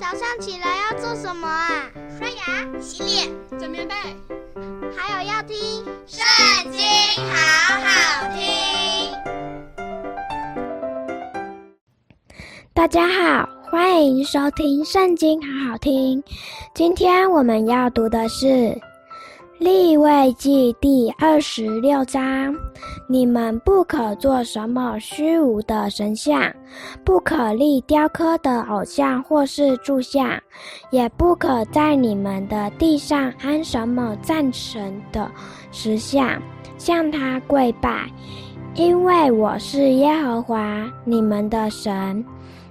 早上起来要做什么啊？刷牙、洗脸、整棉被，还有要听《圣经》，好好听。大家好，欢迎收听《圣经》，好好听。今天我们要读的是。立位记第二十六章：你们不可做什么虚无的神像，不可立雕刻的偶像或是柱像，也不可在你们的地上安什么赞成的石像，向他跪拜，因为我是耶和华你们的神。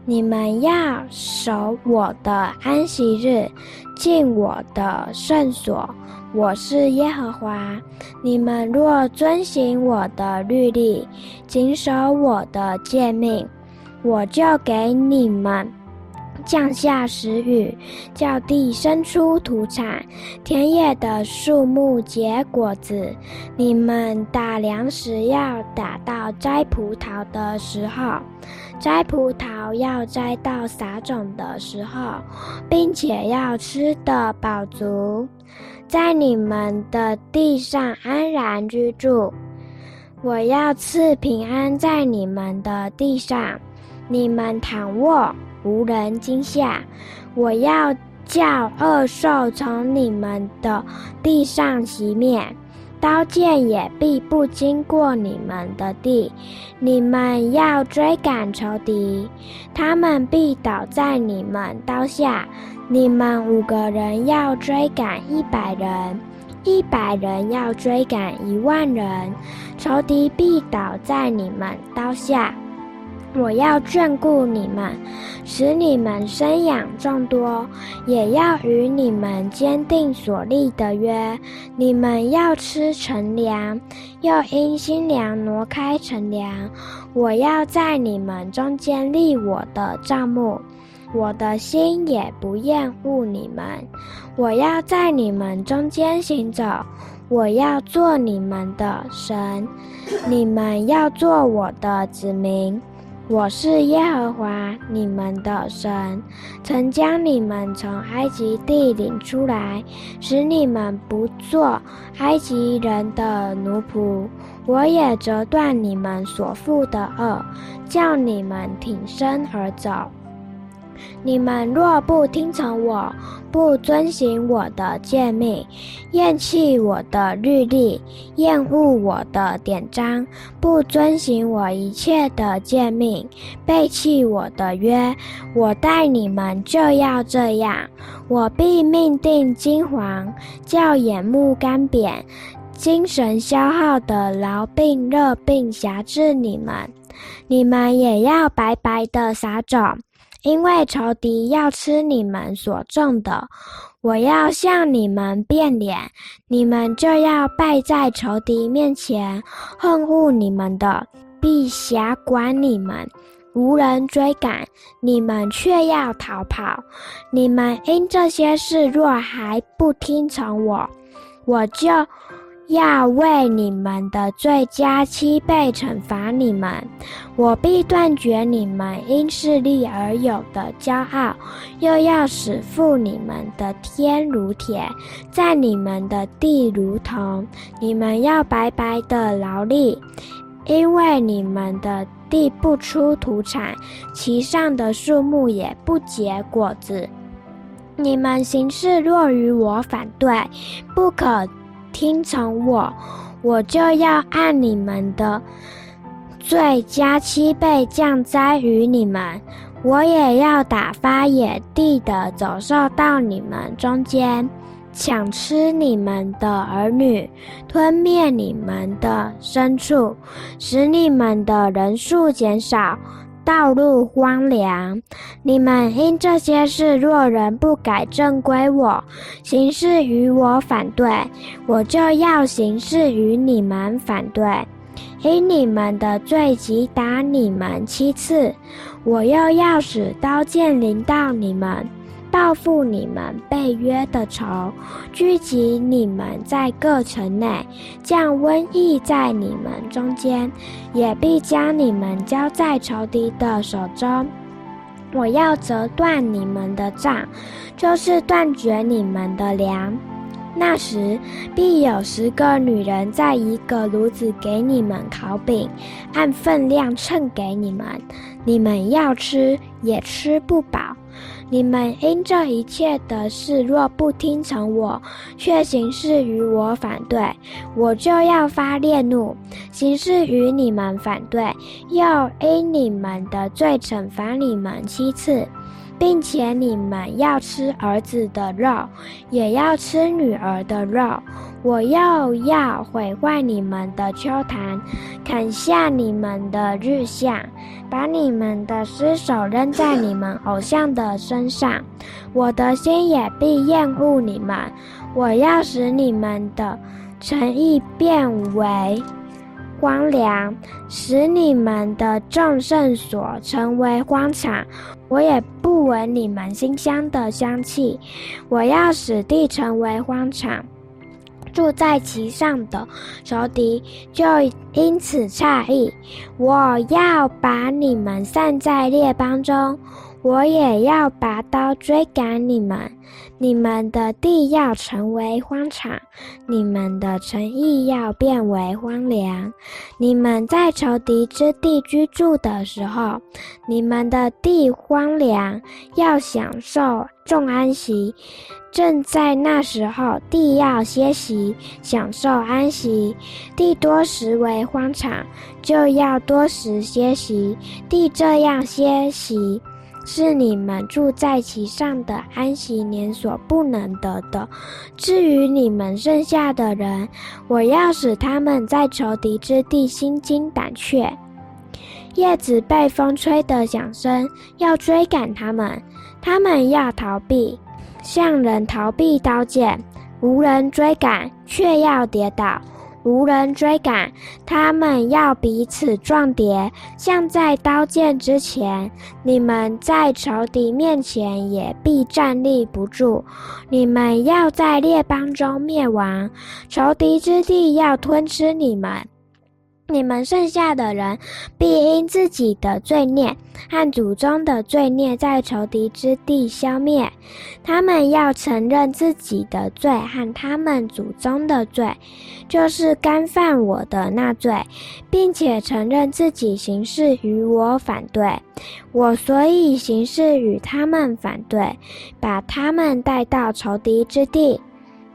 你们要守我的安息日，进我的圣所。我是耶和华，你们若遵行我的律例，谨守我的诫命，我就给你们降下时雨，叫地生出土产，田野的树木结果子。你们打粮食要打到摘葡萄的时候，摘葡萄要摘到撒种的时候，并且要吃得饱足。在你们的地上安然居住，我要赐平安在你们的地上。你们躺卧无人惊吓，我要叫恶兽从你们的地上熄灭，刀剑也必不经过你们的地。你们要追赶仇敌，他们必倒在你们刀下。你们五个人要追赶一百人，一百人要追赶一万人，仇敌必倒在你们刀下。我要眷顾你们，使你们生养众多，也要与你们坚定所立的约。你们要吃陈粮，又因新粮挪开陈粮。我要在你们中间立我的帐幕。我的心也不厌恶你们，我要在你们中间行走，我要做你们的神，你们要做我的子民。我是耶和华你们的神，曾将你们从埃及地领出来，使你们不做埃及人的奴仆。我也折断你们所负的轭，叫你们挺身而走。你们若不听从我，不遵行我的诫命，厌弃我的律例，厌恶我的典章，不遵行我一切的诫命，背弃我的约，我待你们就要这样。我必命定金黄，叫眼目干瘪，精神消耗的痨病、热病辖制你们。你们也要白白的撒种。因为仇敌要吃你们所种的，我要向你们变脸，你们就要败在仇敌面前。恨恶你们的必辖管你们，无人追赶，你们却要逃跑。你们因这些事若还不听从我，我就。要为你们的罪加七倍惩罚你们，我必断绝你们因势利而有的骄傲，又要使负你们的天如铁，在你们的地如铜。你们要白白的劳力，因为你们的地不出土产，其上的树木也不结果子。你们行事若与我反对，不可。听从我，我就要按你们的罪加七倍降灾于你们。我也要打发野地的走兽到你们中间，抢吃你们的儿女，吞灭你们的牲畜，使你们的人数减少。道路荒凉，你们因这些事，若人不改正归我，行事与我反对，我就要行事与你们反对。因你们的罪及打你们七次，我又要使刀剑临到你们。报复你们被约的仇，聚集你们在各城内，降瘟疫在你们中间，也必将你们交在仇敌的手中。我要折断你们的杖，就是断绝你们的粮。那时必有十个女人在一个炉子给你们烤饼，按分量称给你们，你们要吃也吃不饱。你们因这一切的事，若不听从我，却行事与我反对，我就要发烈怒，行事与你们反对，要因你们的罪惩罚你们七次。并且你们要吃儿子的肉，也要吃女儿的肉。我又要毁坏你们的秋坛，砍下你们的日像，把你们的尸首扔在你们偶像的身上。我的心也必厌恶你们。我要使你们的诚意变为荒凉，使你们的众圣所成为荒场。我也不闻你们馨香的香气。我要使地成为荒场，住在其上的仇敌就因此诧异。我要把你们散在列邦中。我也要拔刀追赶你们，你们的地要成为荒场，你们的城邑要变为荒凉。你们在仇敌之地居住的时候，你们的地荒凉，要享受众安息。正在那时候，地要歇息，享受安息。地多时为荒场，就要多时歇息。地这样歇息。是你们住在其上的安息年所不能得的。至于你们剩下的人，我要使他们在仇敌之地心惊胆怯。叶子被风吹得响声，要追赶他们，他们要逃避，像人逃避刀剑，无人追赶，却要跌倒。无人追赶，他们要彼此撞叠，像在刀剑之前。你们在仇敌面前也必站立不住。你们要在列邦中灭亡，仇敌之地要吞吃你们。你们剩下的人，必因自己的罪孽和祖宗的罪孽，在仇敌之地消灭。他们要承认自己的罪和他们祖宗的罪，就是干犯我的那罪，并且承认自己行事与我反对。我所以行事与他们反对，把他们带到仇敌之地。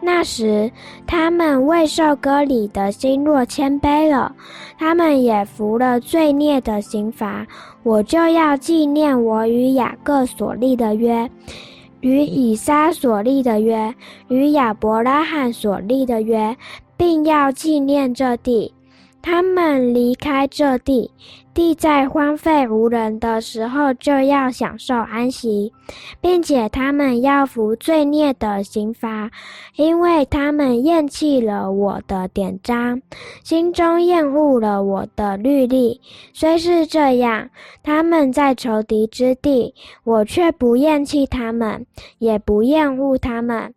那时，他们为受割礼的心若谦卑了，他们也服了罪孽的刑罚。我就要纪念我与雅各所立的约，与以撒所立的约，与亚伯拉罕所立的约，并要纪念这地。他们离开这地，地在荒废无人的时候，就要享受安息，并且他们要服罪孽的刑罚，因为他们厌弃了我的典章，心中厌恶了我的律例。虽是这样，他们在仇敌之地，我却不厌弃他们，也不厌恶他们。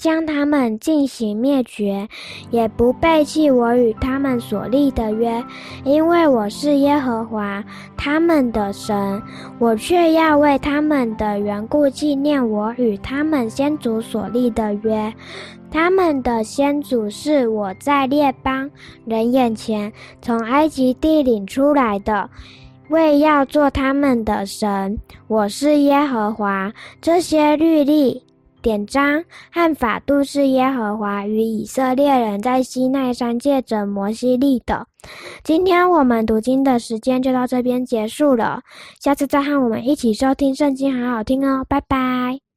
将他们进行灭绝，也不背弃我与他们所立的约，因为我是耶和华他们的神。我却要为他们的缘故纪念我与他们先祖所立的约。他们的先祖是我在列邦人眼前从埃及地领出来的，为要做他们的神。我是耶和华。这些律例。典章和法度是耶和华与以色列人在西奈山借着摩西立的。今天我们读经的时间就到这边结束了，下次再和我们一起收听圣经，好好听哦，拜拜。